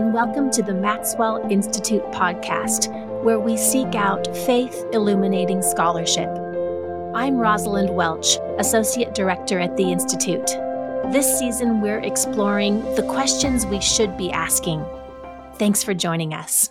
and welcome to the Maxwell Institute podcast, where we seek out faith illuminating scholarship. I'm Rosalynde Welch, Associate Director at the Institute. This season, we're exploring the questions we should be asking. Thanks for joining us.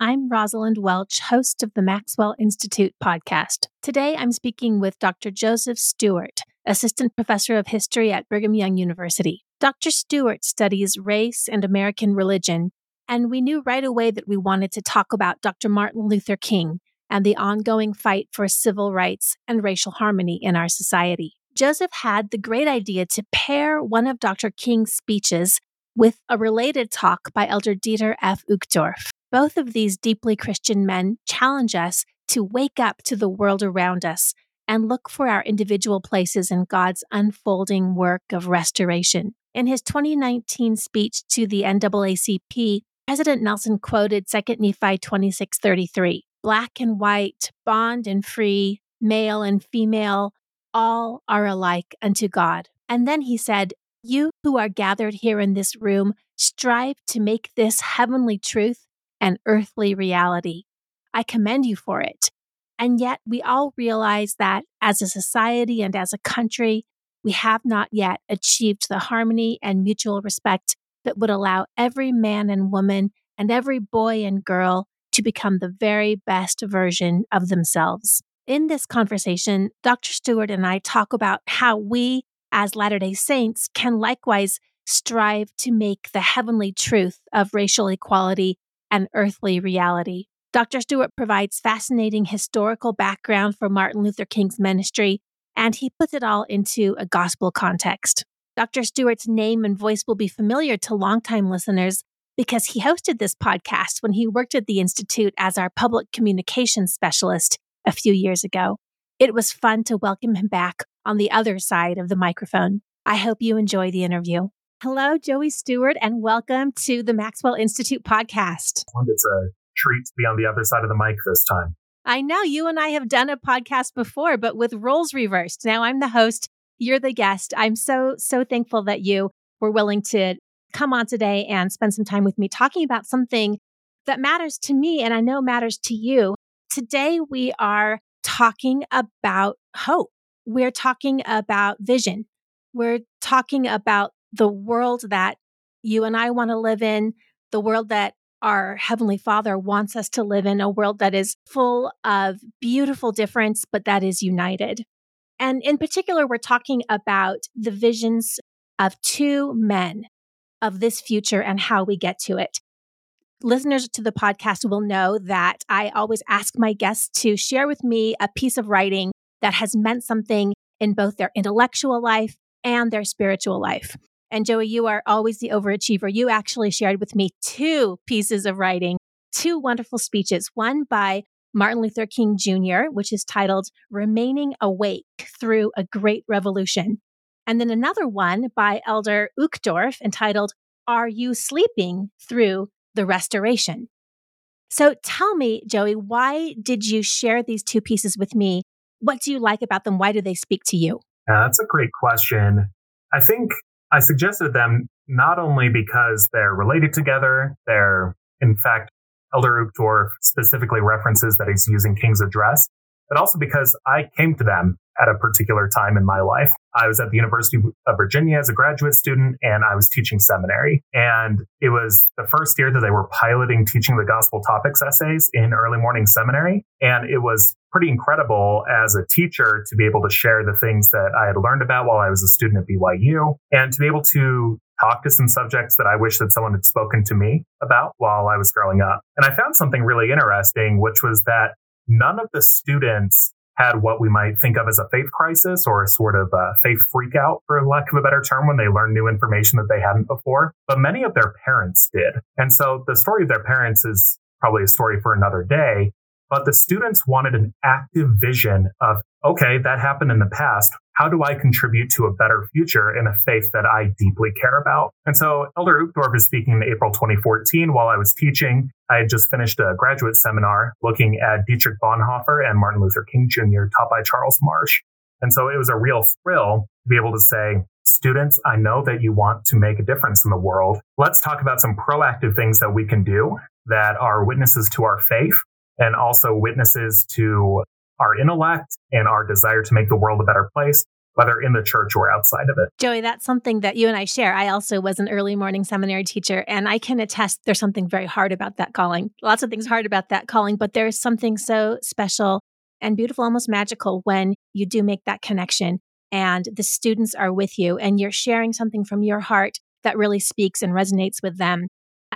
I'm Rosalynde Welch, host of the Maxwell Institute podcast. Today, I'm speaking with Dr. Joseph Stuart, Assistant Professor of History at Brigham Young University. Dr. Stuart studies race and American religion, and we knew right away that we wanted to talk about Dr. Martin Luther King and the ongoing fight for civil rights and racial harmony in our society. Joseph had the great idea to pair one of Dr. King's speeches with a related talk by Elder Dieter F. Uchtdorf. Both of these deeply Christian men challenge us to wake up to the world around us and look for our individual places in God's unfolding work of restoration. In his 2019 speech to the NAACP, President Nelson quoted 2 Nephi 26:33, "Black and white, bond and free, male and female, all are alike unto God." And then he said, "You who are gathered here in this room, strive to make this heavenly truth an earthly reality. I commend you for it. And yet, we all realize that as a society and as a country, we have not yet achieved the harmony and mutual respect that would allow every man and woman and every boy and girl to become the very best version of themselves. In this conversation, Dr. Stuart and I talk about how we, as Latter day Saints, can likewise strive to make the heavenly truth of racial equality an earthly reality. Dr. Stuart provides fascinating historical background for Martin Luther King's ministry, and he puts it all into a gospel context. Dr. Stuart's name and voice will be familiar to longtime listeners because he hosted this podcast when he worked at the Institute as our public communications specialist a few years ago. It was fun to welcome him back on the other side of the microphone. I hope you enjoy the interview. Hello, Joey Stuart, and welcome to the Maxwell Institute podcast. It's a treat to be on the other side of the mic this time. I know you and I have done a podcast before, but with roles reversed. Now I'm the host, you're the guest. I'm so, so thankful that you were willing to come on today and spend some time with me talking about something that matters to me and I know matters to you. Today we are talking about hope. We're talking about vision. We're talking about the world that you and I want to live in, the world that our Heavenly Father wants us to live in a world that is full of beautiful difference, but that is united. And in particular, we're talking about the visions of two men of this future and how we get to it. Listeners to the podcast will know that I always ask my guests to share with me a piece of writing that has meant something in both their intellectual life and their spiritual life. And Joey, you are always the overachiever. You actually shared with me two pieces of writing, two wonderful speeches, one by Martin Luther King Jr., which is titled Remaining Awake Through a Great Revolution. And then another one by Elder Uchtdorf entitled Are You Sleeping Through the Restoration? So tell me, Joey, why did you share these two pieces with me? What do you like about them? Why do they speak to you? That's a great question. I think I suggested them not only because they're related together, they're, in fact, Elder Uchtdorf specifically references that he's using King's address, but also because I came to them at a particular time in my life. I was at the University of Virginia as a graduate student and I was teaching seminary. And it was the first year that they were piloting teaching the gospel topics essays in early morning seminary. And it was pretty incredible as a teacher to be able to share the things that I had learned about while I was a student at BYU and to be able to talk to some subjects that I wish that someone had spoken to me about while I was growing up. And I found something really interesting, which was that none of the students had what we might think of as a faith crisis or a sort of a faith freakout, for lack of a better term, when they learned new information that they hadn't before. But many of their parents did. And so the story of their parents is probably a story for another day. But the students wanted an active vision of, okay, that happened in the past. How do I contribute to a better future in a faith that I deeply care about? And so Elder Uchtdorf is speaking in April 2014 while I was teaching. I had just finished a graduate seminar looking at Dietrich Bonhoeffer and Martin Luther King Jr. taught by Charles Marsh. And so it was a real thrill to be able to say, Students, I know that you want to make a difference in the world. Let's talk about some proactive things that we can do that are witnesses to our faith and also witnesses to our intellect and our desire to make the world a better place whether in the church or outside of it. Joey, that's something that you and I share. I also was an early morning seminary teacher, and I can attest there's something very hard about that calling. Lots of things hard about that calling, but there's something so special and beautiful, almost magical when you do make that connection and the students are with you and you're sharing something from your heart that really speaks and resonates with them.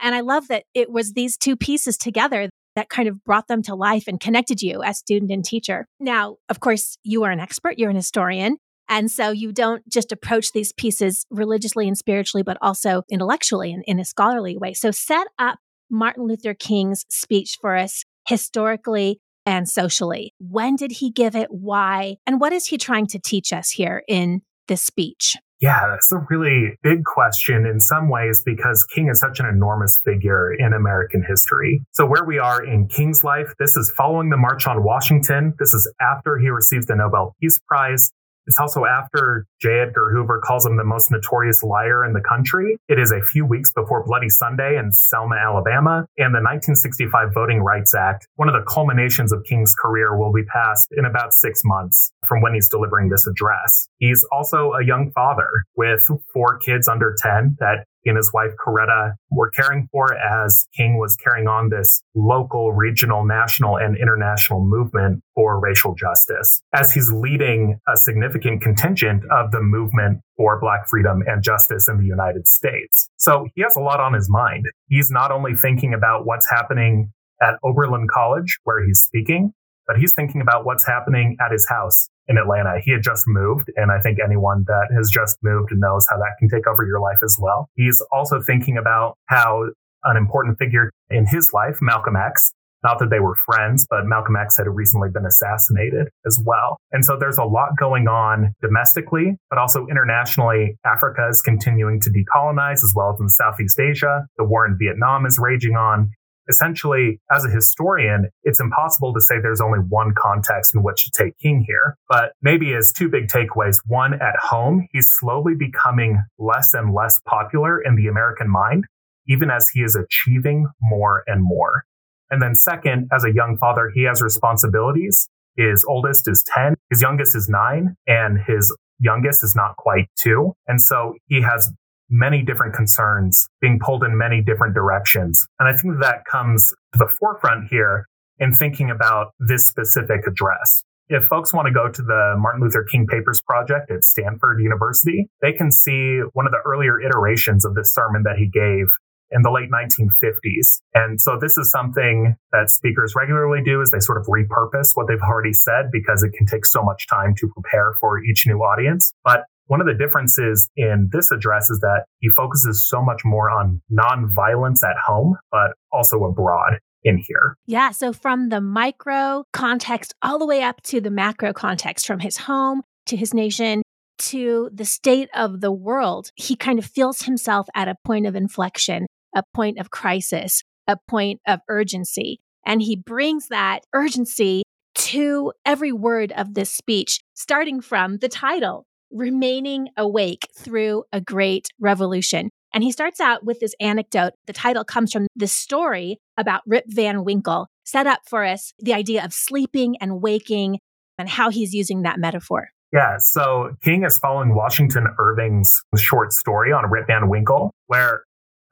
And I love that it was these two pieces together that kind of brought them to life and connected you as student and teacher. Now, of course, you are an expert, you're an historian. And so you don't just approach these pieces religiously and spiritually, but also intellectually and in a scholarly way. So set up Martin Luther King's speech for us historically and socially. When did he give it? Why? And what is he trying to teach us here in this speech? Yeah, that's a really big question in some ways because King is such an enormous figure in American history. So, where we are in King's life, this is following the March on Washington. This is after he receives the Nobel Peace Prize. It's also after J. Edgar Hoover calls him the most notorious liar in the country. It is a few weeks before Bloody Sunday in Selma, Alabama, and the 1965 Voting Rights Act, one of the culminations of King's career, will be passed in about six months from when he's delivering this address. He's also a young father with four kids under 10 that and his wife Coretta were caring for as King was carrying on this local, regional, national, and international movement for racial justice. As he's leading a significant contingent of the movement for Black freedom and justice in the United States. So he has a lot on his mind. He's not only thinking about what's happening at Oberlin College, where he's speaking, but he's thinking about what's happening at his house in Atlanta. He had just moved, and I think anyone that has just moved knows how that can take over your life as well. He's also thinking about how an important figure in his life, Malcolm X, not that they were friends, but Malcolm X had recently been assassinated as well. And so there's a lot going on domestically, but also internationally. Africa is continuing to decolonize as well as in Southeast Asia. The war in Vietnam is raging on essentially, as a historian, it's impossible to say there's only one context in which to take King here. But maybe as two big takeaways. One, at home, he's slowly becoming less and less popular in the American mind, even as he is achieving more and more. And then second, as a young father, he has responsibilities. His oldest is 10, his youngest is nine, and his youngest is not quite two. And so he has many different concerns being pulled in many different directions. And I think that comes to the forefront here in thinking about this specific address. If folks want to go to the Martin Luther King Papers Project at Stanford University, they can see one of the earlier iterations of this sermon that he gave in the late 1950s. And so this is something that speakers regularly do is they sort of repurpose what they've already said because it can take so much time to prepare for each new audience. But one of the differences in this address is that he focuses so much more on nonviolence at home, but also abroad in here. Yeah. So from the micro context all the way up to the macro context, from his home to his nation to the state of the world, he kind of feels himself at a point of inflection, a point of crisis, a point of urgency. And he brings that urgency to every word of this speech, starting from the title remaining awake through a great revolution. And he starts out with this anecdote. The title comes from this story about Rip Van Winkle, set up for us the idea of sleeping and waking and how he's using that metaphor. Yeah, so King is following Washington Irving's short story on Rip Van Winkle, where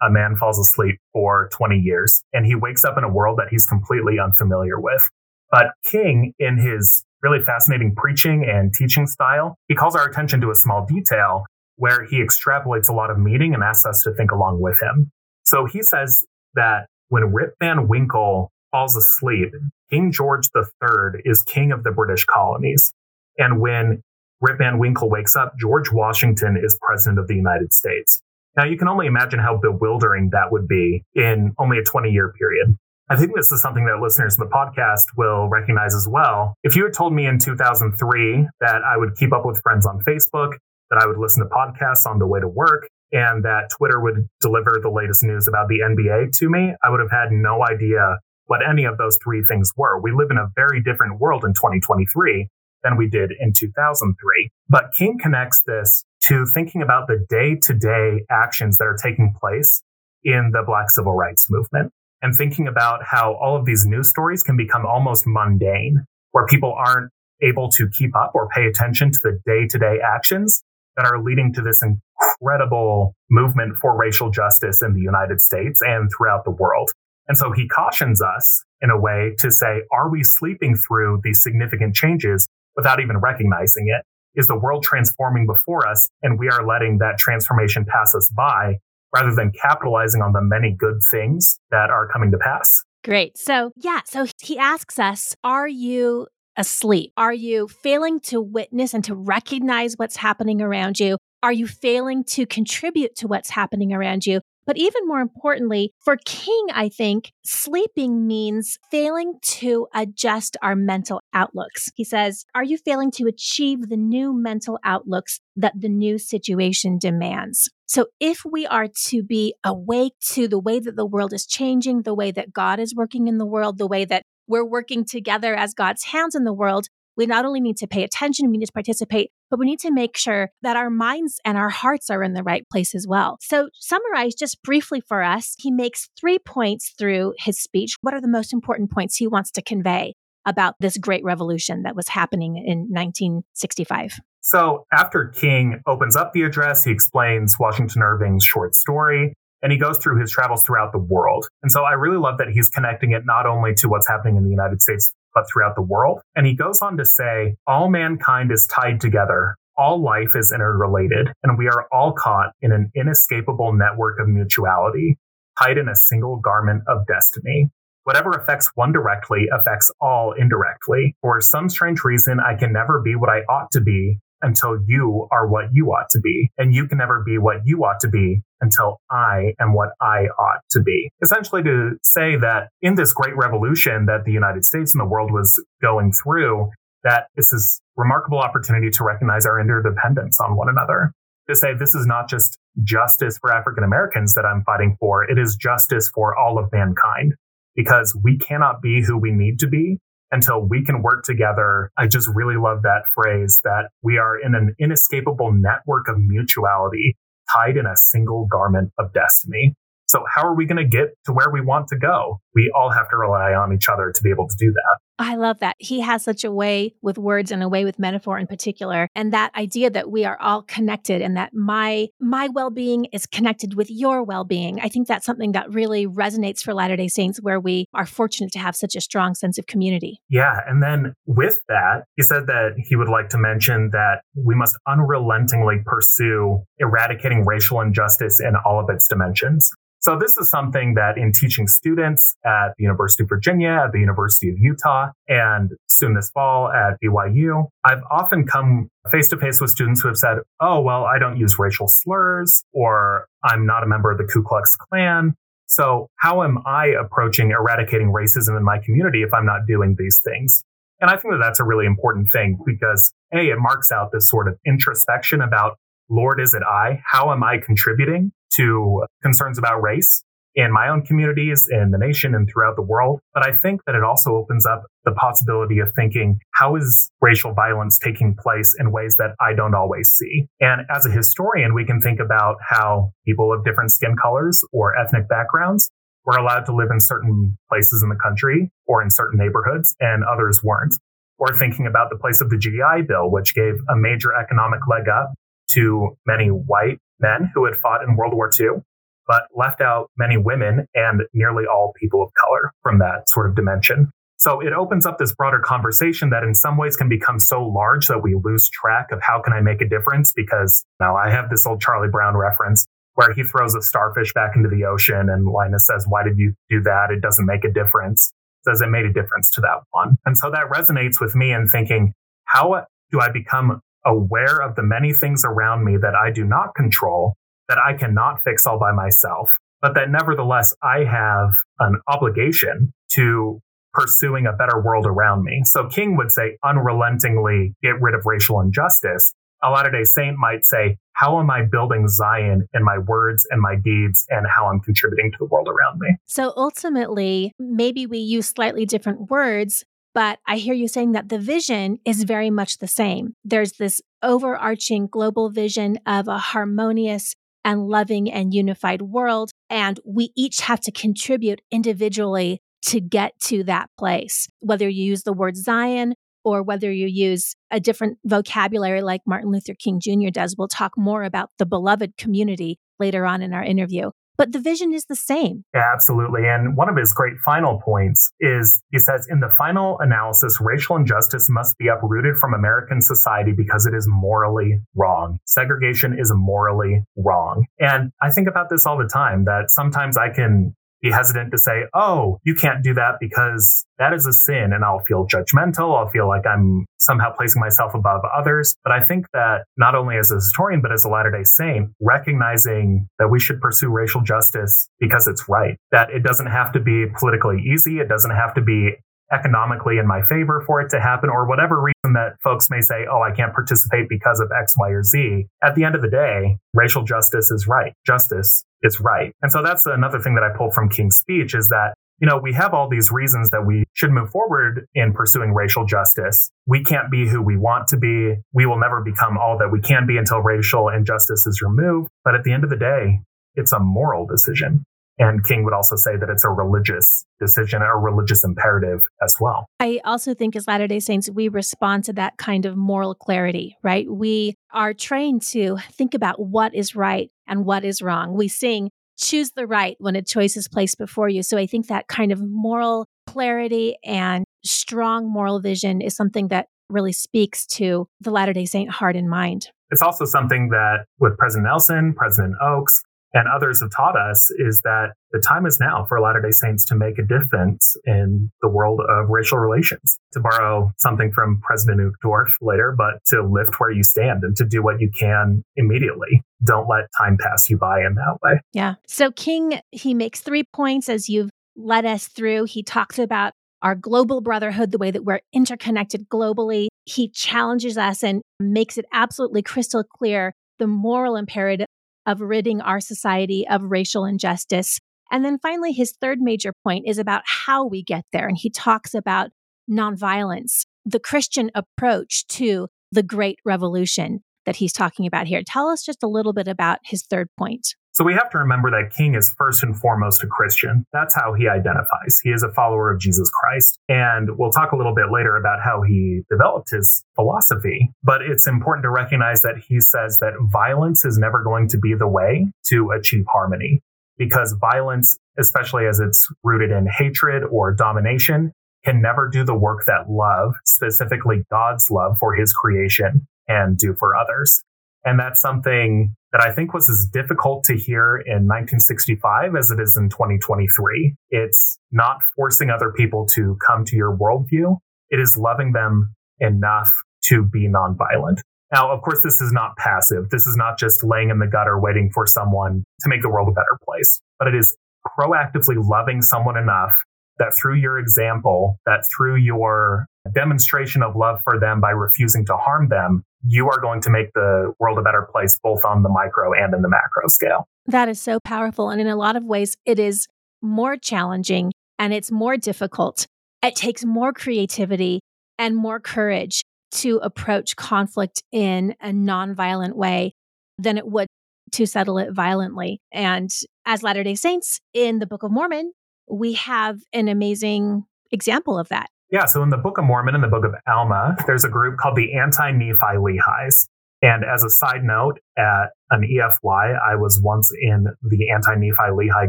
a man falls asleep for 20 years and he wakes up in a world that he's completely unfamiliar with. But King, in his really fascinating preaching and teaching style, he calls our attention to a small detail where he extrapolates a lot of meaning and asks us to think along with him. So he says that when Rip Van Winkle falls asleep, King George III is king of the British colonies. And when Rip Van Winkle wakes up, George Washington is president of the United States. Now you can only imagine how bewildering that would be in only a 20 year period. I think this is something that listeners in the podcast will recognize as well. If you had told me in 2003 that I would keep up with friends on Facebook, that I would listen to podcasts on the way to work, and that Twitter would deliver the latest news about the NBA to me, I would have had no idea what any of those three things were. We live in a very different world in 2023 than we did in 2003. But King connects this to thinking about the day to day actions that are taking place in the Black civil rights movement and thinking about how all of these news stories can become almost mundane, where people aren't able to keep up or pay attention to the day to day actions that are leading to this incredible movement for racial justice in the United States and throughout the world. And so he cautions us in a way to say, are we sleeping through these significant changes without even recognizing it? Is the world transforming before us and we are letting that transformation pass us by rather than capitalizing on the many good things that are coming to pass? Great. So, yeah, so he asks us, are you asleep? Are you failing to witness and to recognize what's happening around you? Are you failing to contribute to what's happening around you? But even more importantly, for King, I think sleeping means failing to adjust our mental outlooks. He says, Are you failing to achieve the new mental outlooks that the new situation demands? So if we are to be awake to the way that the world is changing, the way that God is working in the world, the way that we're working together as God's hands in the world, we not only need to pay attention, we need to participate, but we need to make sure that our minds and our hearts are in the right place as well. So, summarize just briefly for us, he makes three points through his speech. What are the most important points he wants to convey about this great revolution that was happening in 1965? So, after King opens up the address, he explains Washington Irving's short story and he goes through his travels throughout the world. And so I really love that he's connecting it not only to what's happening in the United States, but throughout the world. And he goes on to say, all mankind is tied together. All life is interrelated, and we are all caught in an inescapable network of mutuality, tied in a single garment of destiny. Whatever affects one directly affects all indirectly. For some strange reason, I can never be what I ought to be until you are what you ought to be. And you can never be what you ought to be until I am what I ought to be. Essentially to say that in this great revolution that the United States and the world was going through, that this remarkable opportunity to recognize our interdependence on one another. To say this is not just justice for African Americans that I'm fighting for, it is justice for all of mankind because we cannot be who we need to be until we can work together. I just really love that phrase that we are in an inescapable network of mutuality tied in a single garment of destiny. So how are we going to get to where we want to go? We all have to rely on each other to be able to do that. I love that. He has such a way with words and a way with metaphor in particular. And that idea that we are all connected and that my my well-being is connected with your well-being. I think that's something that really resonates for Latter-day Saints where we are fortunate to have such a strong sense of community. Yeah, and then with that, he said that he would like to mention that we must unrelentingly pursue eradicating racial injustice in all of its dimensions. So this is something that in teaching students at the University of Virginia, at the University of Utah, and soon this fall at BYU, I've often come face to face with students who have said, Oh, well, I don't use racial slurs, or I'm not a member of the Ku Klux Klan. So how am I approaching eradicating racism in my community if I'm not doing these things? And I think that that's a really important thing because A, it marks out this sort of introspection about Lord, is it I? How am I contributing to concerns about race in my own communities, in the nation, and throughout the world? But I think that it also opens up the possibility of thinking, how is racial violence taking place in ways that I don't always see? And as a historian, we can think about how people of different skin colors or ethnic backgrounds were allowed to live in certain places in the country or in certain neighborhoods and others weren't. Or thinking about the place of the GI Bill, which gave a major economic leg up to many white men who had fought in World War II, but left out many women and nearly all people of color from that sort of dimension. So it opens up this broader conversation that in some ways can become so large that we lose track of how can I make a difference? Because now I have this old Charlie Brown reference where he throws a starfish back into the ocean and Linus says, why did you do that? It doesn't make a difference. Says it made a difference to that one. And so that resonates with me in thinking, how do I become aware of the many things around me that I do not control, that I cannot fix all by myself, but that nevertheless I have an obligation to pursuing a better world around me. So King would say unrelentingly get rid of racial injustice. A Latter day Saint might say, how am I building Zion in my words and my deeds and how I'm contributing to the world around me? So ultimately, maybe we use slightly different words, But I hear you saying that the vision is very much the same. There's this overarching global vision of a harmonious and loving and unified world. And we each have to contribute individually to get to that place, whether you use the word Zion or whether you use a different vocabulary like Martin Luther King Jr. does. We'll talk more about the beloved community later on in our interview but the vision is the same. Yeah, absolutely. And one of his great final points is he says, in the final analysis, racial injustice must be uprooted from American society because it is morally wrong. Segregation is morally wrong. And I think about this all the time that sometimes I can be hesitant to say, oh, you can't do that because that is a sin. And I'll feel judgmental. I'll feel like I'm somehow placing myself above others. But I think that not only as a historian, but as a Latter day Saint, recognizing that we should pursue racial justice because it's right, that it doesn't have to be politically easy. It doesn't have to be economically in my favor for it to happen or whatever reason that folks may say, oh, I can't participate because of X, Y, or Z. At the end of the day, racial justice is right. Justice is right. And so that's another thing that I pulled from King's speech is that you know, we have all these reasons that we should move forward in pursuing racial justice. We can't be who we want to be. We will never become all that we can be until racial injustice is removed. But at the end of the day, it's a moral decision. And King would also say that it's a religious decision, a religious imperative as well. I also think as Latter day Saints, we respond to that kind of moral clarity, right? We are trained to think about what is right and what is wrong. We sing, choose the right when a choice is placed before you. So I think that kind of moral clarity and strong moral vision is something that really speaks to the Latter day Saint heart and mind. It's also something that with President Nelson, President Oaks, and others have taught us is that the time is now for Latter day Saints to make a difference in the world of racial relations. To borrow something from President Uchtdorf later, but to lift where you stand and to do what you can immediately. Don't let time pass you by in that way. Yeah. So King, he makes three points as you've led us through. He talks about our global brotherhood, the way that we're interconnected globally. He challenges us and makes it absolutely crystal clear the moral imperative of ridding our society of racial injustice. And then finally, his third major point is about how we get there. And he talks about nonviolence, the Christian approach to the great revolution that he's talking about here. Tell us just a little bit about his third point. So we have to remember that King is first and foremost a Christian. That's how he identifies. He is a follower of Jesus Christ. And we'll talk a little bit later about how he developed his philosophy. But it's important to recognize that he says that violence is never going to be the way to achieve harmony because violence, especially as it's rooted in hatred or domination, can never do the work that love, specifically God's love for his creation, can do for others. And that's something that I think was as difficult to hear in 1965 as it is in 2023. It's not forcing other people to come to your worldview. It is loving them enough to be nonviolent. Now, of course, this is not passive. This is not just laying in the gutter waiting for someone to make the world a better place, but it is proactively loving someone enough that through your example, that through your demonstration of love for them by refusing to harm them, you are going to make the world a better place, both on the micro and in the macro scale. That is so powerful. And in a lot of ways, it is more challenging and it's more difficult. It takes more creativity and more courage to approach conflict in a nonviolent way than it would to settle it violently. And as Latter day Saints in the Book of Mormon, we have an amazing example of that. Yeah, so in the Book of Mormon and the Book of Alma, there's a group called the Anti Nephi Lehis. And as a side note, at an EFY, I was once in the Anti Nephi Lehi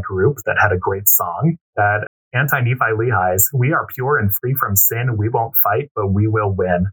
group that had a great song that Anti Nephi Lehis, we are pure and free from sin. We won't fight, but we will win.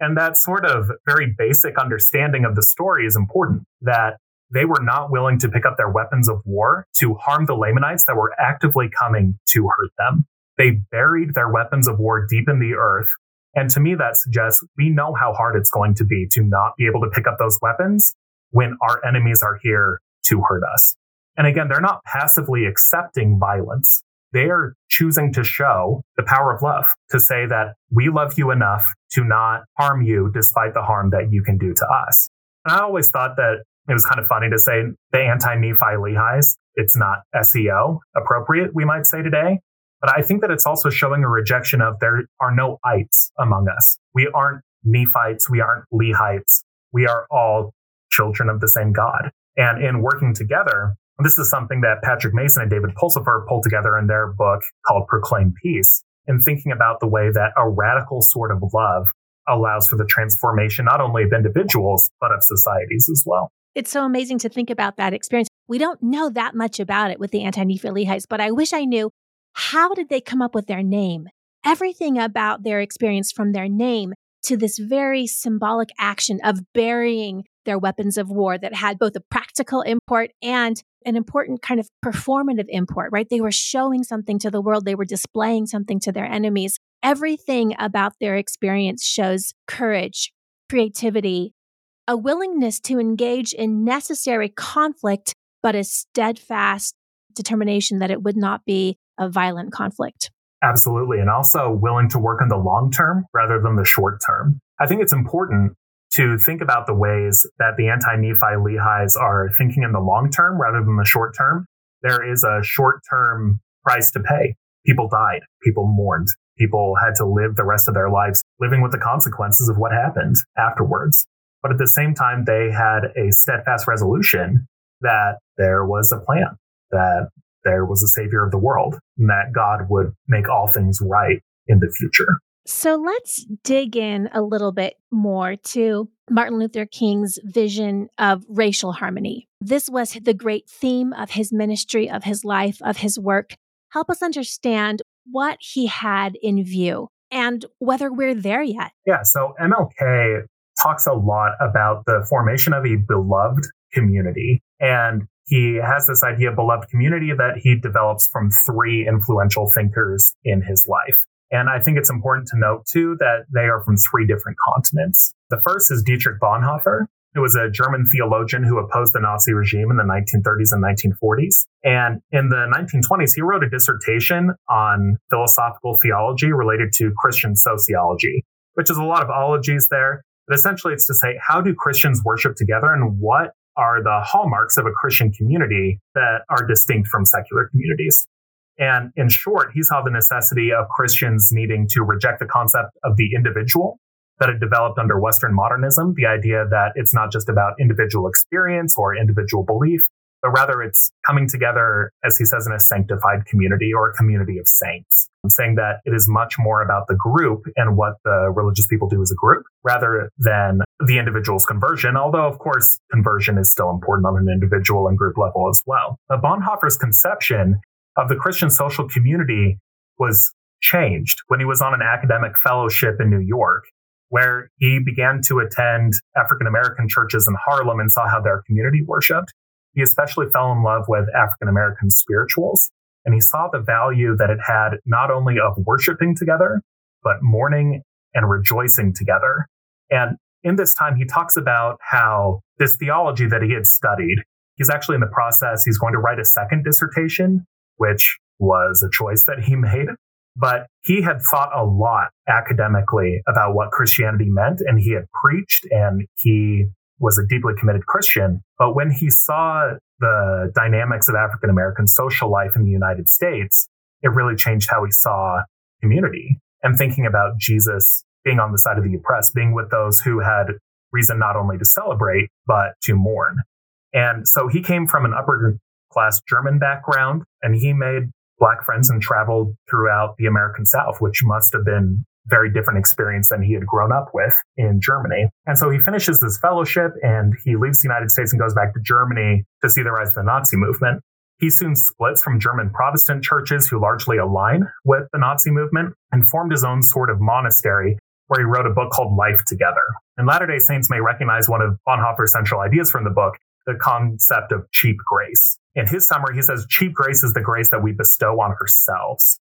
And that sort of very basic understanding of the story is important that they were not willing to pick up their weapons of war to harm the Lamanites that were actively coming to hurt them. They buried their weapons of war deep in the earth. And to me, that suggests we know how hard it's going to be to not be able to pick up those weapons when our enemies are here to hurt us. And again, they're not passively accepting violence. They are choosing to show the power of love, to say that we love you enough to not harm you despite the harm that you can do to us. And I always thought that it was kind of funny to say the anti Nephi Lehis. It's not SEO appropriate, we might say today, But I think that it's also showing a rejection of there are no ites among us. We aren't Nephites. We aren't Lehites. We are all children of the same God. And in working together, this is something that Patrick Mason and David Pulsipher pulled together in their book called Proclaim Peace, in thinking about the way that a radical sort of love allows for the transformation not only of individuals, but of societies as well. It's so amazing to think about that experience. We don't know that much about it with the anti Lehites, but I wish I knew how did they come up with their name? Everything about their experience from their name to this very symbolic action of burying their weapons of war that had both a practical import and an important kind of performative import, right? They were showing something to the world, they were displaying something to their enemies. Everything about their experience shows courage, creativity, a willingness to engage in necessary conflict, but a steadfast determination that it would not be a violent conflict. Absolutely. And also willing to work in the long term rather than the short term. I think it's important to think about the ways that the anti Nephi Lehis are thinking in the long term rather than the short term. There is a short term price to pay. People died. People mourned. People had to live the rest of their lives living with the consequences of what happened afterwards. But at the same time, they had a steadfast resolution that there was a plan, that there was a savior of the world, and that God would make all things right in the future. So let's dig in a little bit more to Martin Luther King's vision of racial harmony. This was the great theme of his ministry, of his life, of his work. Help us understand what he had in view and whether we're there yet. Yeah, so MLK talks a lot about the formation of a beloved community. And he has this idea of beloved community that he develops from three influential thinkers in his life. And I think it's important to note too that they are from three different continents. The first is Dietrich Bonhoeffer, who was a German theologian who opposed the Nazi regime in the 1930s and 1940s. And in the 1920s, he wrote a dissertation on philosophical theology related to Christian sociology, which is a lot of ologies there. But essentially, it's to say, how do Christians worship together and what are the hallmarks of a Christian community that are distinct from secular communities? And in short, he saw the necessity of Christians needing to reject the concept of the individual that had developed under Western modernism, the idea that it's not just about individual experience or individual belief, but rather it's coming together, as he says, in a sanctified community or a community of saints. Saying that it is much more about the group and what the religious people do as a group rather than the individual's conversion, although of course conversion is still important on an individual and group level as well. But Bonhoeffer's conception of the Christian social community was changed when he was on an academic fellowship in New York, where he began to attend African American churches in Harlem and saw how their community worshiped. He especially fell in love with African American spirituals, and he saw the value that it had not only of worshiping together, but mourning and rejoicing together. And in this time, he talks about how this theology that he had studied, he's actually in the process, he's going to write a second dissertation which was a choice that he made. But he had thought a lot academically about what Christianity meant, and he had preached, and he was a deeply committed Christian. But when he saw the dynamics of African American social life in the United States, it really changed how we saw community and thinking about Jesus being on the side of the oppressed, being with those who had reason not only to celebrate, but to mourn. And so he came from an upper class German background, and he made black friends and traveled throughout the American South, which must have been very different experience than he had grown up with in Germany. And so he finishes his fellowship and he leaves the United States and goes back to Germany to see the rise of the Nazi movement. He soon splits from German Protestant churches who largely align with the Nazi movement and formed his own sort of monastery where he wrote a book called Life Together. And Latter day Saints may recognize one of Bonhoeffer's central ideas from the book, the concept of cheap grace. In his summary, he says, cheap grace is the grace that we bestow on ourselves.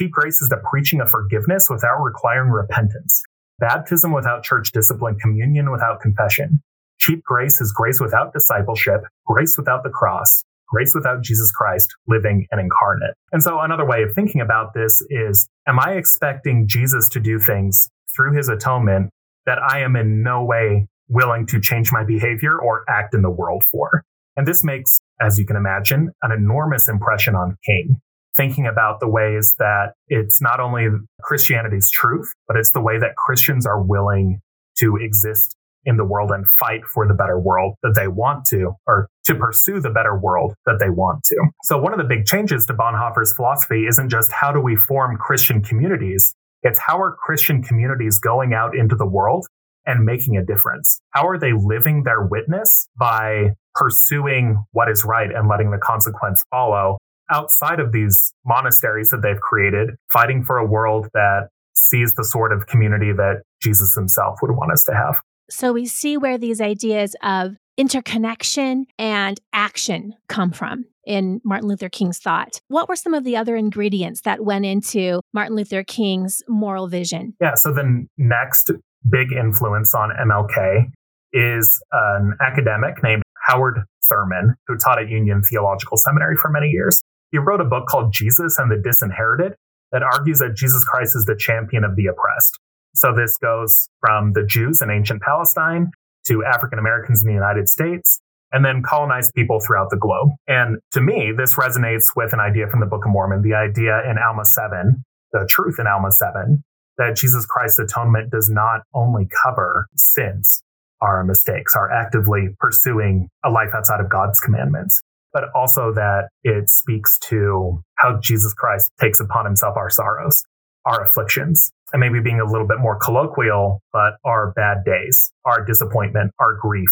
Cheap grace is the preaching of forgiveness without requiring repentance, baptism without church discipline, communion without confession. Cheap grace is grace without discipleship, grace without the cross, grace without Jesus Christ living and incarnate. And so another way of thinking about this is, am I expecting Jesus to do things through his atonement that I am in no way willing to change my behavior or act in the world for? And this makes, as you can imagine, an enormous impression on King. Thinking about the ways that it's not only Christianity's truth, but it's the way that Christians are willing to exist in the world and fight for the better world that they want to, or to pursue the better world that they want to. So one of the big changes to Bonhoeffer's philosophy isn't just how do we form Christian communities, it's how are Christian communities going out into the world and making a difference? How are they living their witness by pursuing what is right and letting the consequence follow outside of these monasteries that they've created, fighting for a world that sees the sort of community that Jesus himself would want us to have. So we see where these ideas of interconnection and action come from in Martin Luther King's thought. What were some of the other ingredients that went into Martin Luther King's moral vision? Yeah, so the next big influence on MLK is an academic named Howard Thurman, who taught at Union Theological Seminary for many years. He wrote a book called Jesus and the Disinherited that argues that Jesus Christ is the champion of the oppressed. So this goes from the Jews in ancient Palestine to African Americans in the United States and then colonized people throughout the globe. And to me, this resonates with an idea from the Book of Mormon, the idea in Alma 7, the truth in Alma 7, that Jesus Christ's atonement does not only cover sins, our mistakes, our actively pursuing a life outside of God's commandments, but also that it speaks to how Jesus Christ takes upon himself our sorrows, our afflictions, and maybe being a little bit more colloquial, but our bad days, our disappointment, our grief.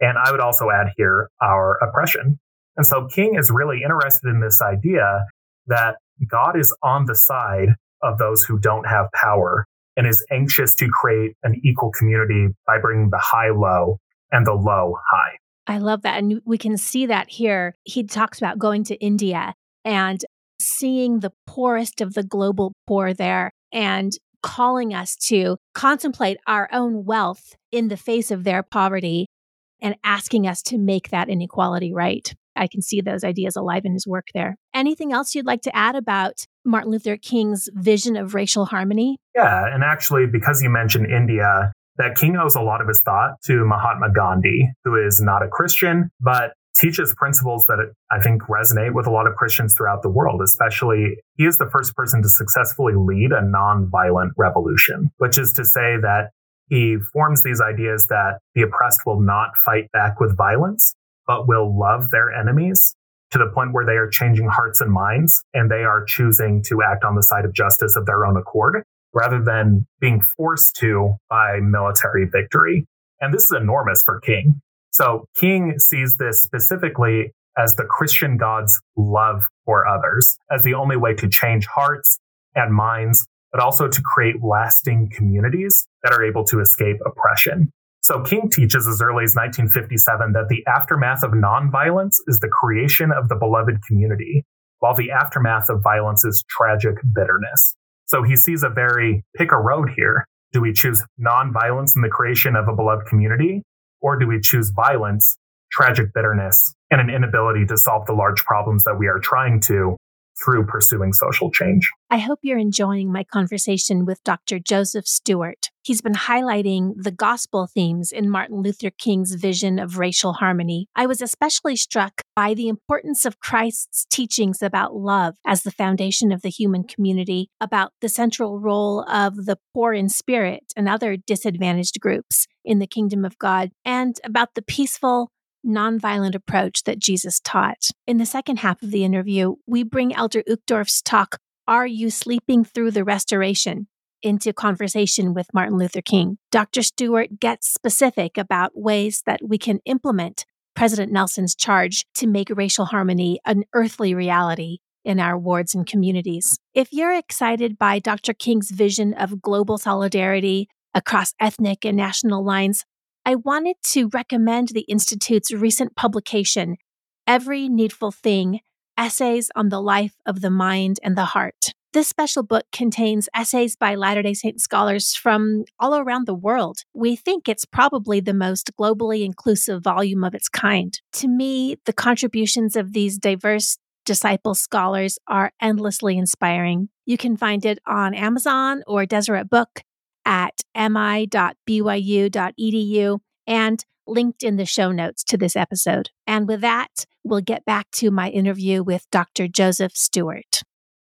And I would also add here our oppression. And so King is really interested in this idea that God is on the side of those who don't have power and is anxious to create an equal community by bringing the high low and the low high. I love that. And we can see that here. He talks about going to India and seeing the poorest of the global poor there and calling us to contemplate our own wealth in the face of their poverty and asking us to make that inequality right. I can see those ideas alive in his work there. Anything else you'd like to add about Martin Luther King's vision of racial harmony? Yeah, and actually, because you mentioned India, that King owes a lot of his thought to Mahatma Gandhi, who is not a Christian, but teaches principles that I think resonate with a lot of Christians throughout the world, especially he is the first person to successfully lead a nonviolent revolution, which is to say that he forms these ideas that the oppressed will not fight back with violence, but will love their enemies to the point where they are changing hearts and minds and they are choosing to act on the side of justice of their own accord rather than being forced to by military victory. And this is enormous for King. So King sees this specifically as the Christian God's love for others as the only way to change hearts and minds, but also to create lasting communities that are able to escape oppression. So King teaches as early as 1957 that the aftermath of nonviolence is the creation of the beloved community, while the aftermath of violence is tragic bitterness. So he sees a very pick a road here. Do we choose nonviolence in the creation of a beloved community? Or do we choose violence, tragic bitterness, and an inability to solve the large problems that we are trying to through pursuing social change. I hope you're enjoying my conversation with Dr. Joseph Stuart. He's been highlighting the gospel themes in Martin Luther King's vision of racial harmony. I was especially struck by the importance of Christ's teachings about love as the foundation of the human community, about the central role of the poor in spirit and other disadvantaged groups in the kingdom of God, and about the peaceful, nonviolent approach that Jesus taught. In the second half of the interview, we bring Elder Uchtdorf's talk, Are You Sleeping Through the Restoration? into conversation with Martin Luther King. Dr. Stuart gets specific about ways that we can implement President Nelson's charge to make racial harmony an earthly reality in our wards and communities. If you're excited by Dr. King's vision of global solidarity across ethnic and national lines, I wanted to recommend the Institute's recent publication, Every Needful Thing Essays on the Life of the Mind and the Heart. This special book contains essays by Latter day Saint scholars from all around the world. We think it's probably the most globally inclusive volume of its kind. To me, the contributions of these diverse disciple scholars are endlessly inspiring. You can find it on Amazon or Deseret Book at mi.byu.edu and linked in the show notes to this episode. And with that, we'll get back to my interview with Dr. Joseph Stuart.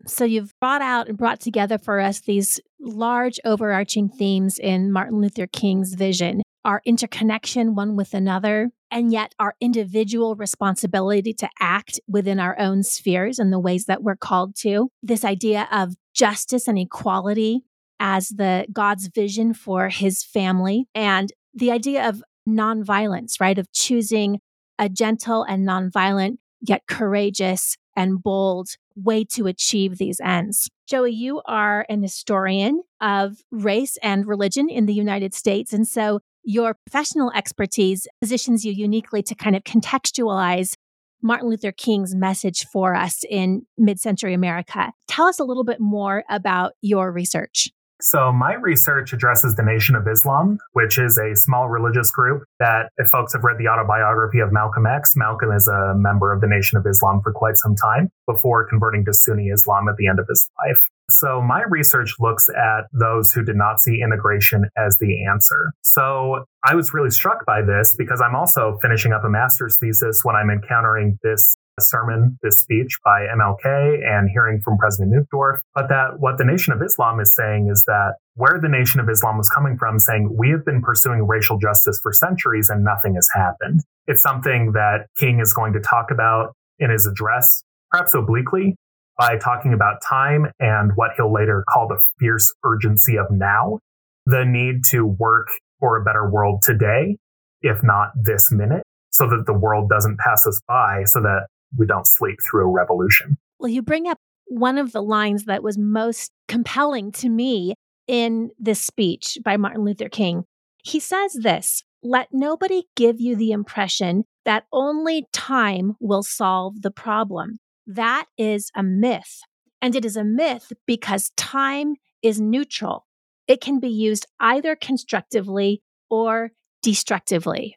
So you've brought out and brought together for us these large overarching themes in Martin Luther King's vision our interconnection one with another, and yet our individual responsibility to act within our own spheres and the ways that we're called to. This idea of justice and equality as the God's vision for his family and the idea of nonviolence, right? Of choosing a gentle and nonviolent, yet courageous and bold way to achieve these ends. Joey, you are an historian of race and religion in the United States. And so your professional expertise positions you uniquely to kind of contextualize Martin Luther King's message for us in mid century America. Tell us a little bit more about your research. So, my research addresses the Nation of Islam, which is a small religious group that, if folks have read the autobiography of Malcolm X, Malcolm is a member of the Nation of Islam for quite some time before converting to Sunni Islam at the end of his life. So, my research looks at those who did not see immigration as the answer. So, I was really struck by this because I'm also finishing up a master's thesis when I'm encountering this sermon, this speech by MLK and hearing from President Uchtdorf, but that what the Nation of Islam is saying is that where the Nation of Islam was coming from, saying we have been pursuing racial justice for centuries and nothing has happened. It's something that King is going to talk about in his address, perhaps obliquely, by talking about time and what he'll later call the fierce urgency of now, the need to work for a better world today, if not this minute, so that the world doesn't pass us by, so that we don't sleep through a revolution. Well, you bring up one of the lines that was most compelling to me in this speech by Martin Luther King. He says this Let nobody give you the impression that only time will solve the problem. That is a myth. And it is a myth because time is neutral. It can be used either constructively or destructively.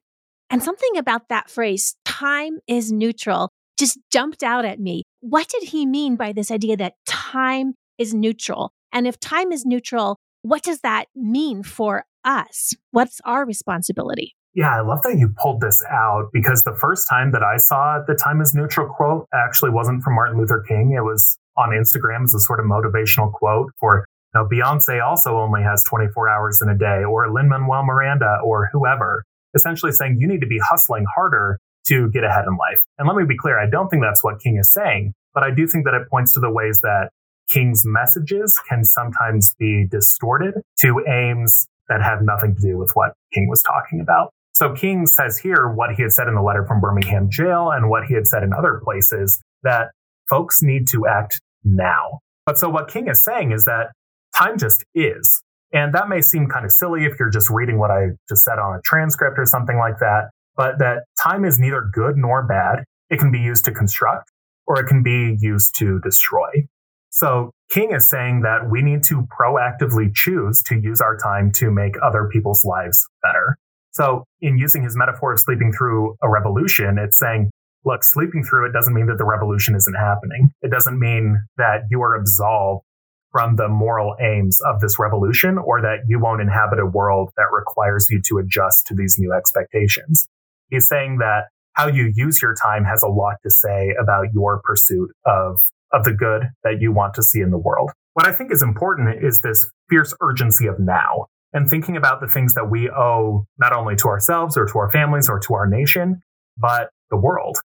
And something about that phrase, time is neutral, just jumped out at me. What did he mean by this idea that time is neutral? And if time is neutral, what does that mean for us? What's our responsibility? Yeah, I love that you pulled this out because the first time that I saw the time is neutral quote actually wasn't from Martin Luther King. It was on Instagram as a sort of motivational quote for know, Beyonce also only has 24 hours in a day, or Lin Manuel Miranda, or whoever, essentially saying you need to be hustling harder to get ahead in life. And let me be clear, I don't think that's what King is saying, but I do think that it points to the ways that King's messages can sometimes be distorted to aims that have nothing to do with what King was talking about. So King says here what he had said in the letter from Birmingham jail and what he had said in other places that folks need to act now. But so what King is saying is that time just is. And that may seem kind of silly if you're just reading what I just said on a transcript or something like that but that time is neither good nor bad. It can be used to construct or it can be used to destroy. So King is saying that we need to proactively choose to use our time to make other people's lives better. So in using his metaphor of sleeping through a revolution, it's saying, look, sleeping through it doesn't mean that the revolution isn't happening. It doesn't mean that you are absolved from the moral aims of this revolution or that you won't inhabit a world that requires you to adjust to these new expectations. He's saying that how you use your time has a lot to say about your pursuit of, of the good that you want to see in the world. What I think is important is this fierce urgency of now and thinking about the things that we owe not only to ourselves or to our families or to our nation, but the world.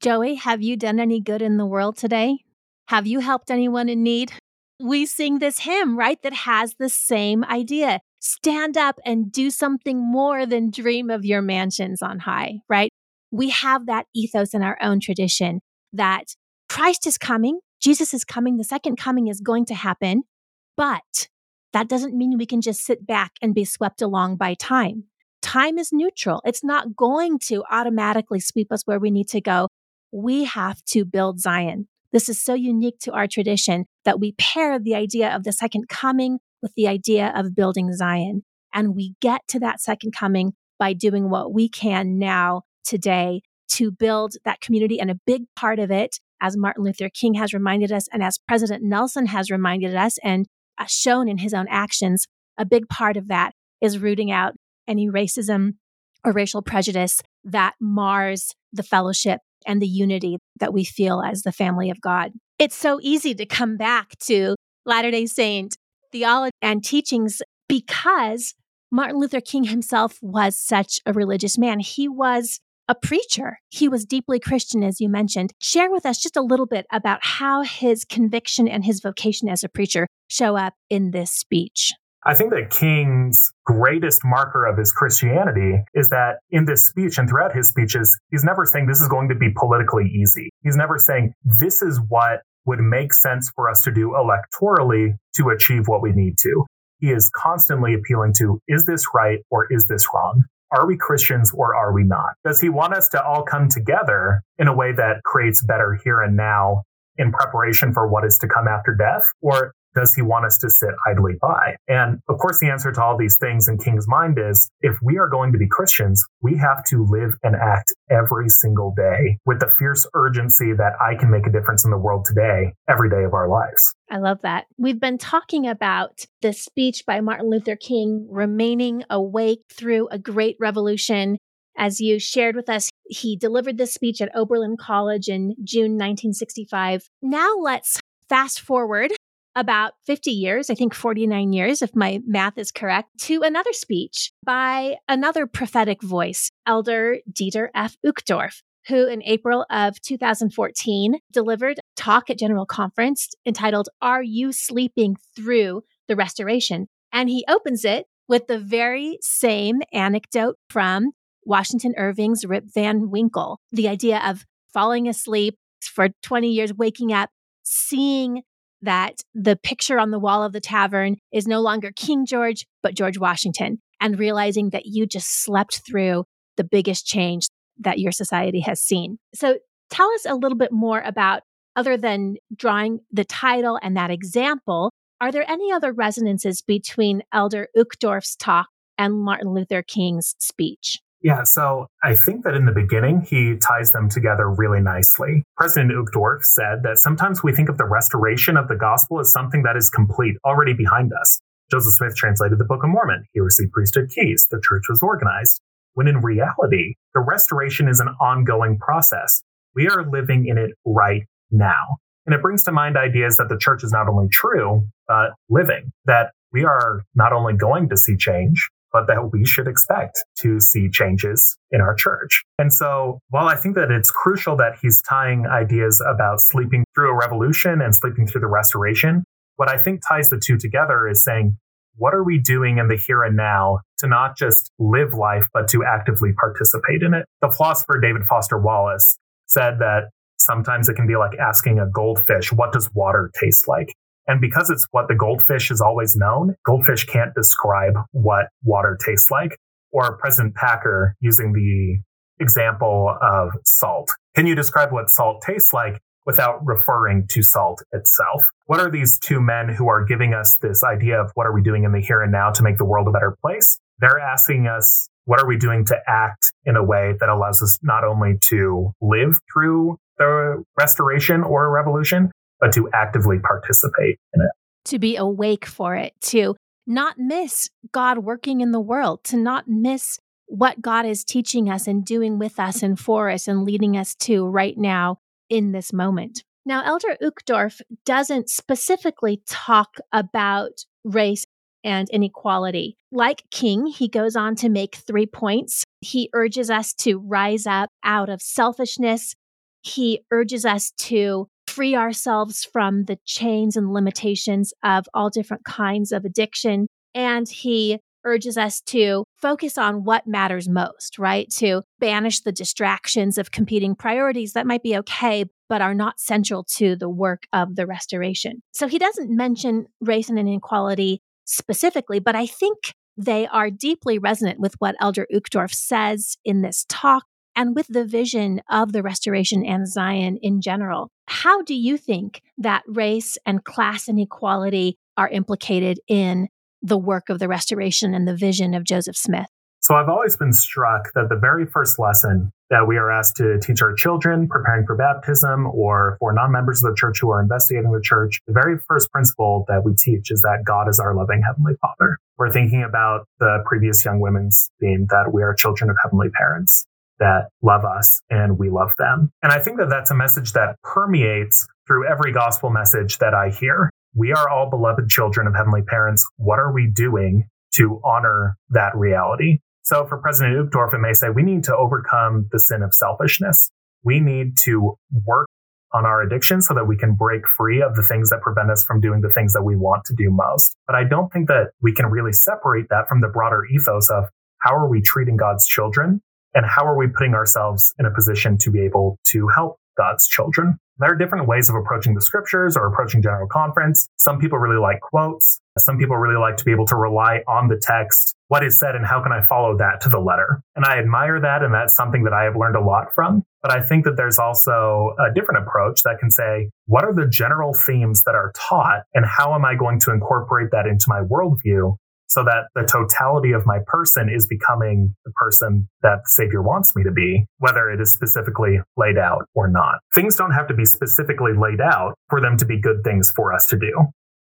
Joey, have you done any good in the world today? Have you helped anyone in need? We sing this hymn, right, that has the same idea stand up and do something more than dream of your mansions on high, right? We have that ethos in our own tradition that Christ is coming, Jesus is coming, the second coming is going to happen, but that doesn't mean we can just sit back and be swept along by time. Time is neutral. It's not going to automatically sweep us where we need to go. We have to build Zion. This is so unique to our tradition that we pair the idea of the second coming with the idea of building Zion. And we get to that second coming by doing what we can now, today, to build that community. And a big part of it, as Martin Luther King has reminded us, and as President Nelson has reminded us, and uh, shown in his own actions, a big part of that is rooting out any racism or racial prejudice that mars the fellowship and the unity that we feel as the family of God. It's so easy to come back to Latter day Saint theology and teachings because Martin Luther King himself was such a religious man. He was a preacher. He was deeply Christian, as you mentioned. Share with us just a little bit about how his conviction and his vocation as a preacher show up in this speech. I think that King's greatest marker of his Christianity is that in this speech and throughout his speeches, he's never saying this is going to be politically easy. He's never saying this is what would make sense for us to do electorally to achieve what we need to. He is constantly appealing to is this right or is this wrong? Are we Christians or are we not? Does he want us to all come together in a way that creates better here and now in preparation for what is to come after death? Or does he want us to sit idly by? And of course, the answer to all these things in King's mind is if we are going to be Christians, we have to live and act every single day with the fierce urgency that I can make a difference in the world today, every day of our lives. I love that. We've been talking about the speech by Martin Luther King, remaining awake through a great revolution. As you shared with us, he delivered this speech at Oberlin College in June 1965. Now let's fast forward about 50 years, I think 49 years, if my math is correct, to another speech by another prophetic voice, Elder Dieter F. Uchtdorf, who in April of 2014 delivered a talk at General Conference entitled, Are You Sleeping Through the Restoration? And he opens it with the very same anecdote from Washington Irving's Rip Van Winkle the idea of falling asleep for 20 years, waking up, seeing that the picture on the wall of the tavern is no longer King George, but George Washington, and realizing that you just slept through the biggest change that your society has seen. So tell us a little bit more about, other than drawing the title and that example, are there any other resonances between Elder Uchtdorf's talk and Martin Luther King's speech? Yeah, so I think that in the beginning, he ties them together really nicely. President Uchtdorf said that sometimes we think of the restoration of the gospel as something that is complete, already behind us. Joseph Smith translated the Book of Mormon. He received priesthood keys. The church was organized. When in reality, the restoration is an ongoing process. We are living in it right now. And it brings to mind ideas that the church is not only true, but living, that we are not only going to see change, but that we should expect to see changes in our church. And so while I think that it's crucial that he's tying ideas about sleeping through a revolution and sleeping through the restoration, what I think ties the two together is saying, what are we doing in the here and now to not just live life, but to actively participate in it? The philosopher David Foster Wallace said that sometimes it can be like asking a goldfish, what does water taste like? And because it's what the goldfish has always known, goldfish can't describe what water tastes like. Or President Packer using the example of salt. Can you describe what salt tastes like without referring to salt itself? What are these two men who are giving us this idea of what are we doing in the here and now to make the world a better place? They're asking us, what are we doing to act in a way that allows us not only to live through the restoration or revolution, but to actively participate in it. To be awake for it, to not miss God working in the world, to not miss what God is teaching us and doing with us and for us and leading us to right now in this moment. Now, Elder Uchtdorf doesn't specifically talk about race and inequality. Like King, he goes on to make three points. He urges us to rise up out of selfishness. He urges us to free ourselves from the chains and limitations of all different kinds of addiction. And he urges us to focus on what matters most, right? To banish the distractions of competing priorities that might be okay, but are not central to the work of the restoration. So he doesn't mention race and inequality specifically, but I think they are deeply resonant with what Elder Uchtdorf says in this talk and with the vision of the restoration and Zion in general. How do you think that race and class inequality are implicated in the work of the restoration and the vision of Joseph Smith? So I've always been struck that the very first lesson that we are asked to teach our children preparing for baptism or for non-members of the church who are investigating the church, the very first principle that we teach is that God is our loving heavenly father. We're thinking about the previous young women's theme that we are children of heavenly parents that love us and we love them. And I think that that's a message that permeates through every gospel message that I hear. We are all beloved children of heavenly parents. What are we doing to honor that reality? So for President Uchtdorf, it may say we need to overcome the sin of selfishness. We need to work on our addiction so that we can break free of the things that prevent us from doing the things that we want to do most. But I don't think that we can really separate that from the broader ethos of how are we treating God's children and how are we putting ourselves in a position to be able to help God's children? There are different ways of approaching the scriptures or approaching general conference. Some people really like quotes. Some people really like to be able to rely on the text, what is said, and how can I follow that to the letter. And I admire that. And that's something that I have learned a lot from. But I think that there's also a different approach that can say, what are the general themes that are taught and how am I going to incorporate that into my worldview so that the totality of my person is becoming the person that the Savior wants me to be, whether it is specifically laid out or not. Things don't have to be specifically laid out for them to be good things for us to do.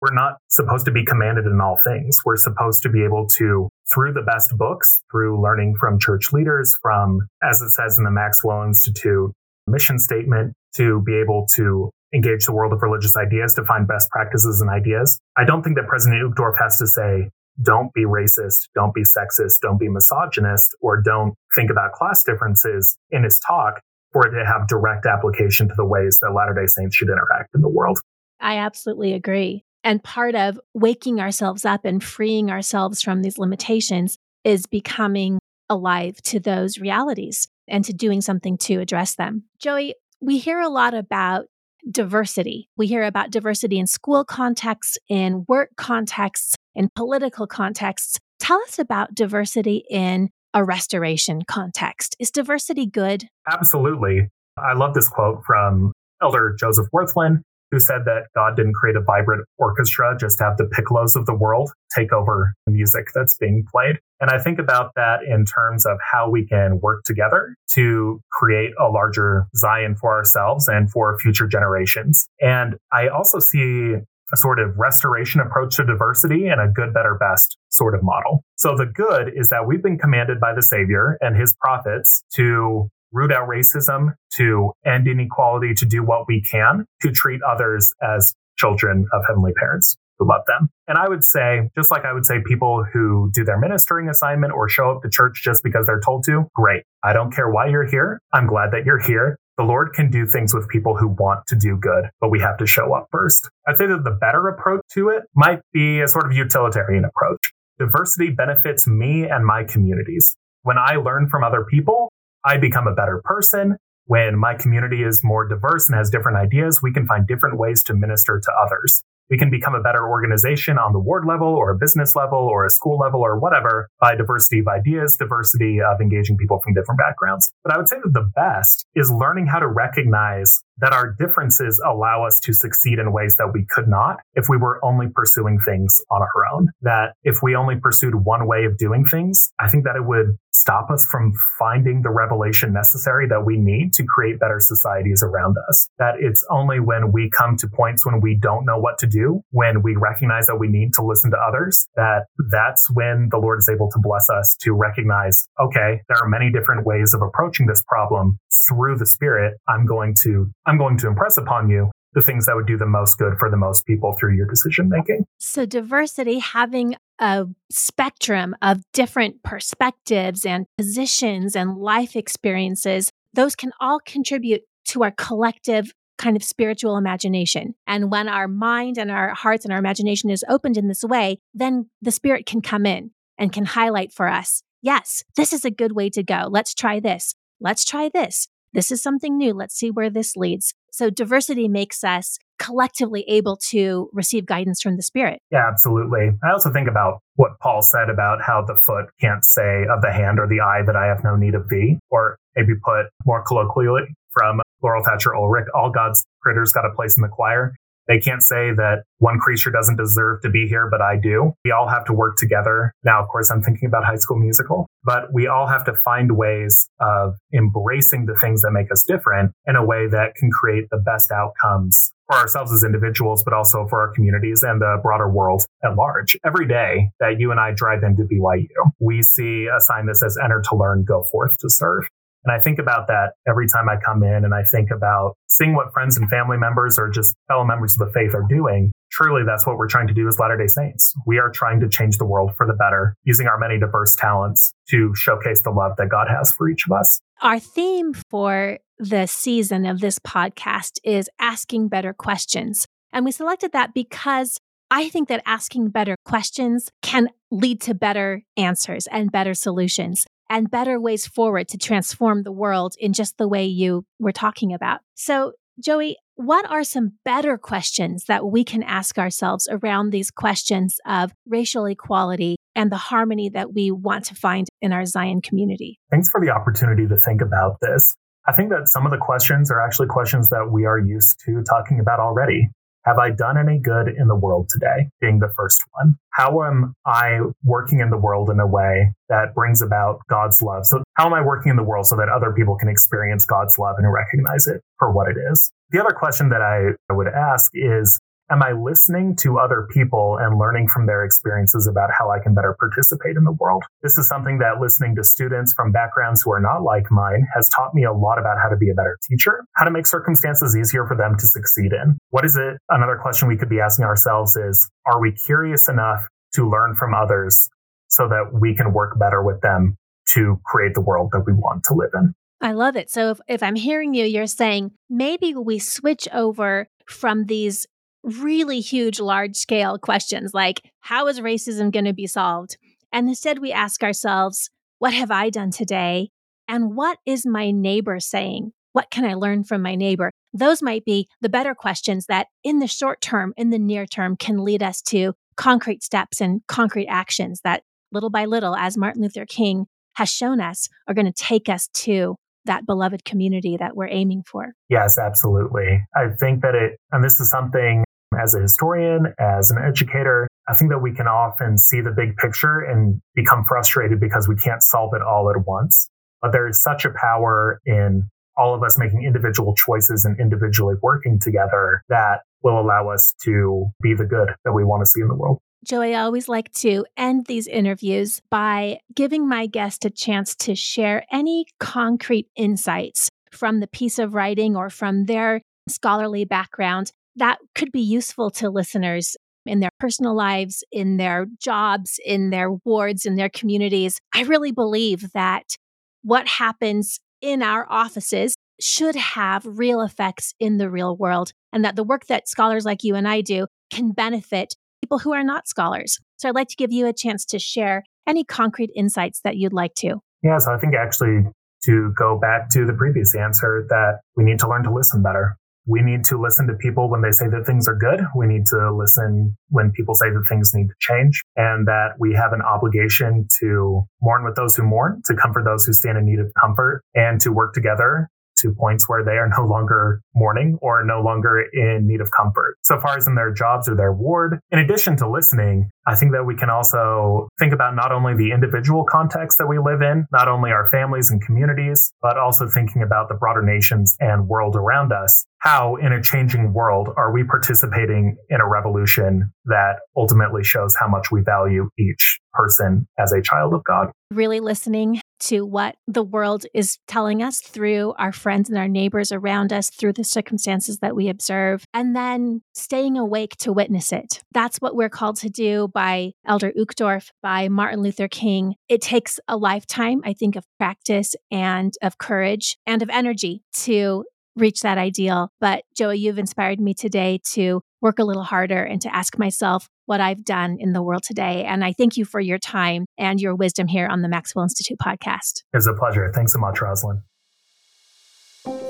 We're not supposed to be commanded in all things. We're supposed to be able to, through the best books, through learning from church leaders, from, as it says in the Maxwell Institute mission statement, to be able to engage the world of religious ideas to find best practices and ideas. I don't think that President Uchtdorf has to say, don't be racist, don't be sexist, don't be misogynist, or don't think about class differences in his talk for it to have direct application to the ways that Latter day Saints should interact in the world. I absolutely agree. And part of waking ourselves up and freeing ourselves from these limitations is becoming alive to those realities and to doing something to address them. Joey, we hear a lot about diversity. We hear about diversity in school contexts, in work contexts, in political contexts. Tell us about diversity in a restoration context. Is diversity good? Absolutely. I love this quote from Elder Joseph Wirthlin, who said that God didn't create a vibrant orchestra just to have the piccolos of the world take over the music that's being played. And I think about that in terms of how we can work together to create a larger Zion for ourselves and for future generations. And I also see a sort of restoration approach to diversity and a good, better, best sort of model. So the good is that we've been commanded by the Savior and his prophets to root out racism, to end inequality, to do what we can to treat others as children of heavenly parents who love them. And I would say, just like I would say people who do their ministering assignment or show up to church just because they're told to, great. I don't care why you're here. I'm glad that you're here. The Lord can do things with people who want to do good, but we have to show up first. I'd say that the better approach to it might be a sort of utilitarian approach. Diversity benefits me and my communities. When I learn from other people, I become a better person. When my community is more diverse and has different ideas, we can find different ways to minister to others we can become a better organization on the ward level or a business level or a school level or whatever by diversity of ideas, diversity of engaging people from different backgrounds. But I would say that the best is learning how to recognize that our differences allow us to succeed in ways that we could not if we were only pursuing things on our own. That if we only pursued one way of doing things, I think that it would stop us from finding the revelation necessary that we need to create better societies around us. That it's only when we come to points when we don't know what to do, when we recognize that we need to listen to others, that that's when the Lord is able to bless us to recognize, okay, there are many different ways of approaching this problem through the Spirit. I'm going to, I'm going to impress upon you the things that would do the most good for the most people through your decision making. So, diversity, having a spectrum of different perspectives and positions and life experiences, those can all contribute to our collective kind of spiritual imagination. And when our mind and our hearts and our imagination is opened in this way, then the spirit can come in and can highlight for us yes, this is a good way to go. Let's try this. Let's try this. This is something new. Let's see where this leads. So diversity makes us collectively able to receive guidance from the Spirit. Yeah, absolutely. I also think about what Paul said about how the foot can't say of the hand or the eye that I have no need of thee, or maybe put more colloquially from Laurel Thatcher Ulrich, all God's critters got a place in the choir. They can't say that one creature doesn't deserve to be here, but I do. We all have to work together. Now, of course, I'm thinking about High School Musical, but we all have to find ways of embracing the things that make us different in a way that can create the best outcomes for ourselves as individuals, but also for our communities and the broader world at large. Every day that you and I drive into BYU, we see a sign that says enter to learn, go forth to serve. And I think about that every time I come in and I think about seeing what friends and family members or just fellow members of the faith are doing. Truly, that's what we're trying to do as Latter day Saints. We are trying to change the world for the better using our many diverse talents to showcase the love that God has for each of us. Our theme for the season of this podcast is asking better questions. And we selected that because I think that asking better questions can lead to better answers and better solutions and better ways forward to transform the world in just the way you were talking about. So, Joey, what are some better questions that we can ask ourselves around these questions of racial equality and the harmony that we want to find in our Zion community? Thanks for the opportunity to think about this. I think that some of the questions are actually questions that we are used to talking about already. Have I done any good in the world today? Being the first one. How am I working in the world in a way that brings about God's love? So how am I working in the world so that other people can experience God's love and recognize it for what it is? The other question that I would ask is, Am I listening to other people and learning from their experiences about how I can better participate in the world? This is something that listening to students from backgrounds who are not like mine has taught me a lot about how to be a better teacher, how to make circumstances easier for them to succeed in. What is it? Another question we could be asking ourselves is, are we curious enough to learn from others so that we can work better with them to create the world that we want to live in? I love it. So if, if I'm hearing you, you're saying maybe we switch over from these really huge, large scale questions like, how is racism going to be solved? And instead, we ask ourselves, what have I done today? And what is my neighbor saying? What can I learn from my neighbor? Those might be the better questions that, in the short term, in the near term, can lead us to concrete steps and concrete actions that, little by little, as Martin Luther King has shown us, are going to take us to that beloved community that we're aiming for. Yes, absolutely. I think that it, and this is something as a historian, as an educator, I think that we can often see the big picture and become frustrated because we can't solve it all at once. But there is such a power in all of us making individual choices and individually working together that will allow us to be the good that we want to see in the world. Joey, I always like to end these interviews by giving my guest a chance to share any concrete insights from the piece of writing or from their scholarly background that could be useful to listeners in their personal lives, in their jobs, in their wards, in their communities. I really believe that what happens in our offices should have real effects in the real world, and that the work that scholars like you and I do can benefit people who are not scholars. So I'd like to give you a chance to share any concrete insights that you'd like to. Yeah, so I think actually to go back to the previous answer that we need to learn to listen better we need to listen to people when they say that things are good. We need to listen when people say that things need to change and that we have an obligation to mourn with those who mourn, to comfort those who stand in need of comfort and to work together to points where they are no longer mourning or no longer in need of comfort. So far as in their jobs or their ward, in addition to listening, I think that we can also think about not only the individual context that we live in, not only our families and communities, but also thinking about the broader nations and world around us. How, in a changing world, are we participating in a revolution that ultimately shows how much we value each person as a child of God? Really listening to what the world is telling us through our friends and our neighbors around us, through the circumstances that we observe, and then staying awake to witness it. That's what we're called to do by Elder Uchtdorf, by Martin Luther King. It takes a lifetime, I think, of practice and of courage and of energy to reach that ideal. But Joey, you've inspired me today to work a little harder and to ask myself what I've done in the world today. And I thank you for your time and your wisdom here on the Maxwell Institute podcast. It was a pleasure. Thanks so much, Rosalynde.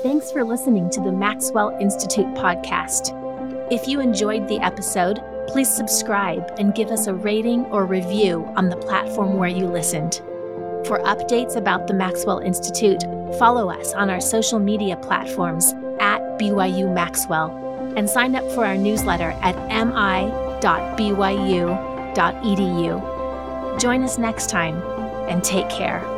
Thanks for listening to the Maxwell Institute podcast. If you enjoyed the episode, please subscribe and give us a rating or review on the platform where you listened. For updates about the Maxwell Institute, follow us on our social media platforms at BYU Maxwell and sign up for our newsletter at mi.byu.edu. Join us next time and take care.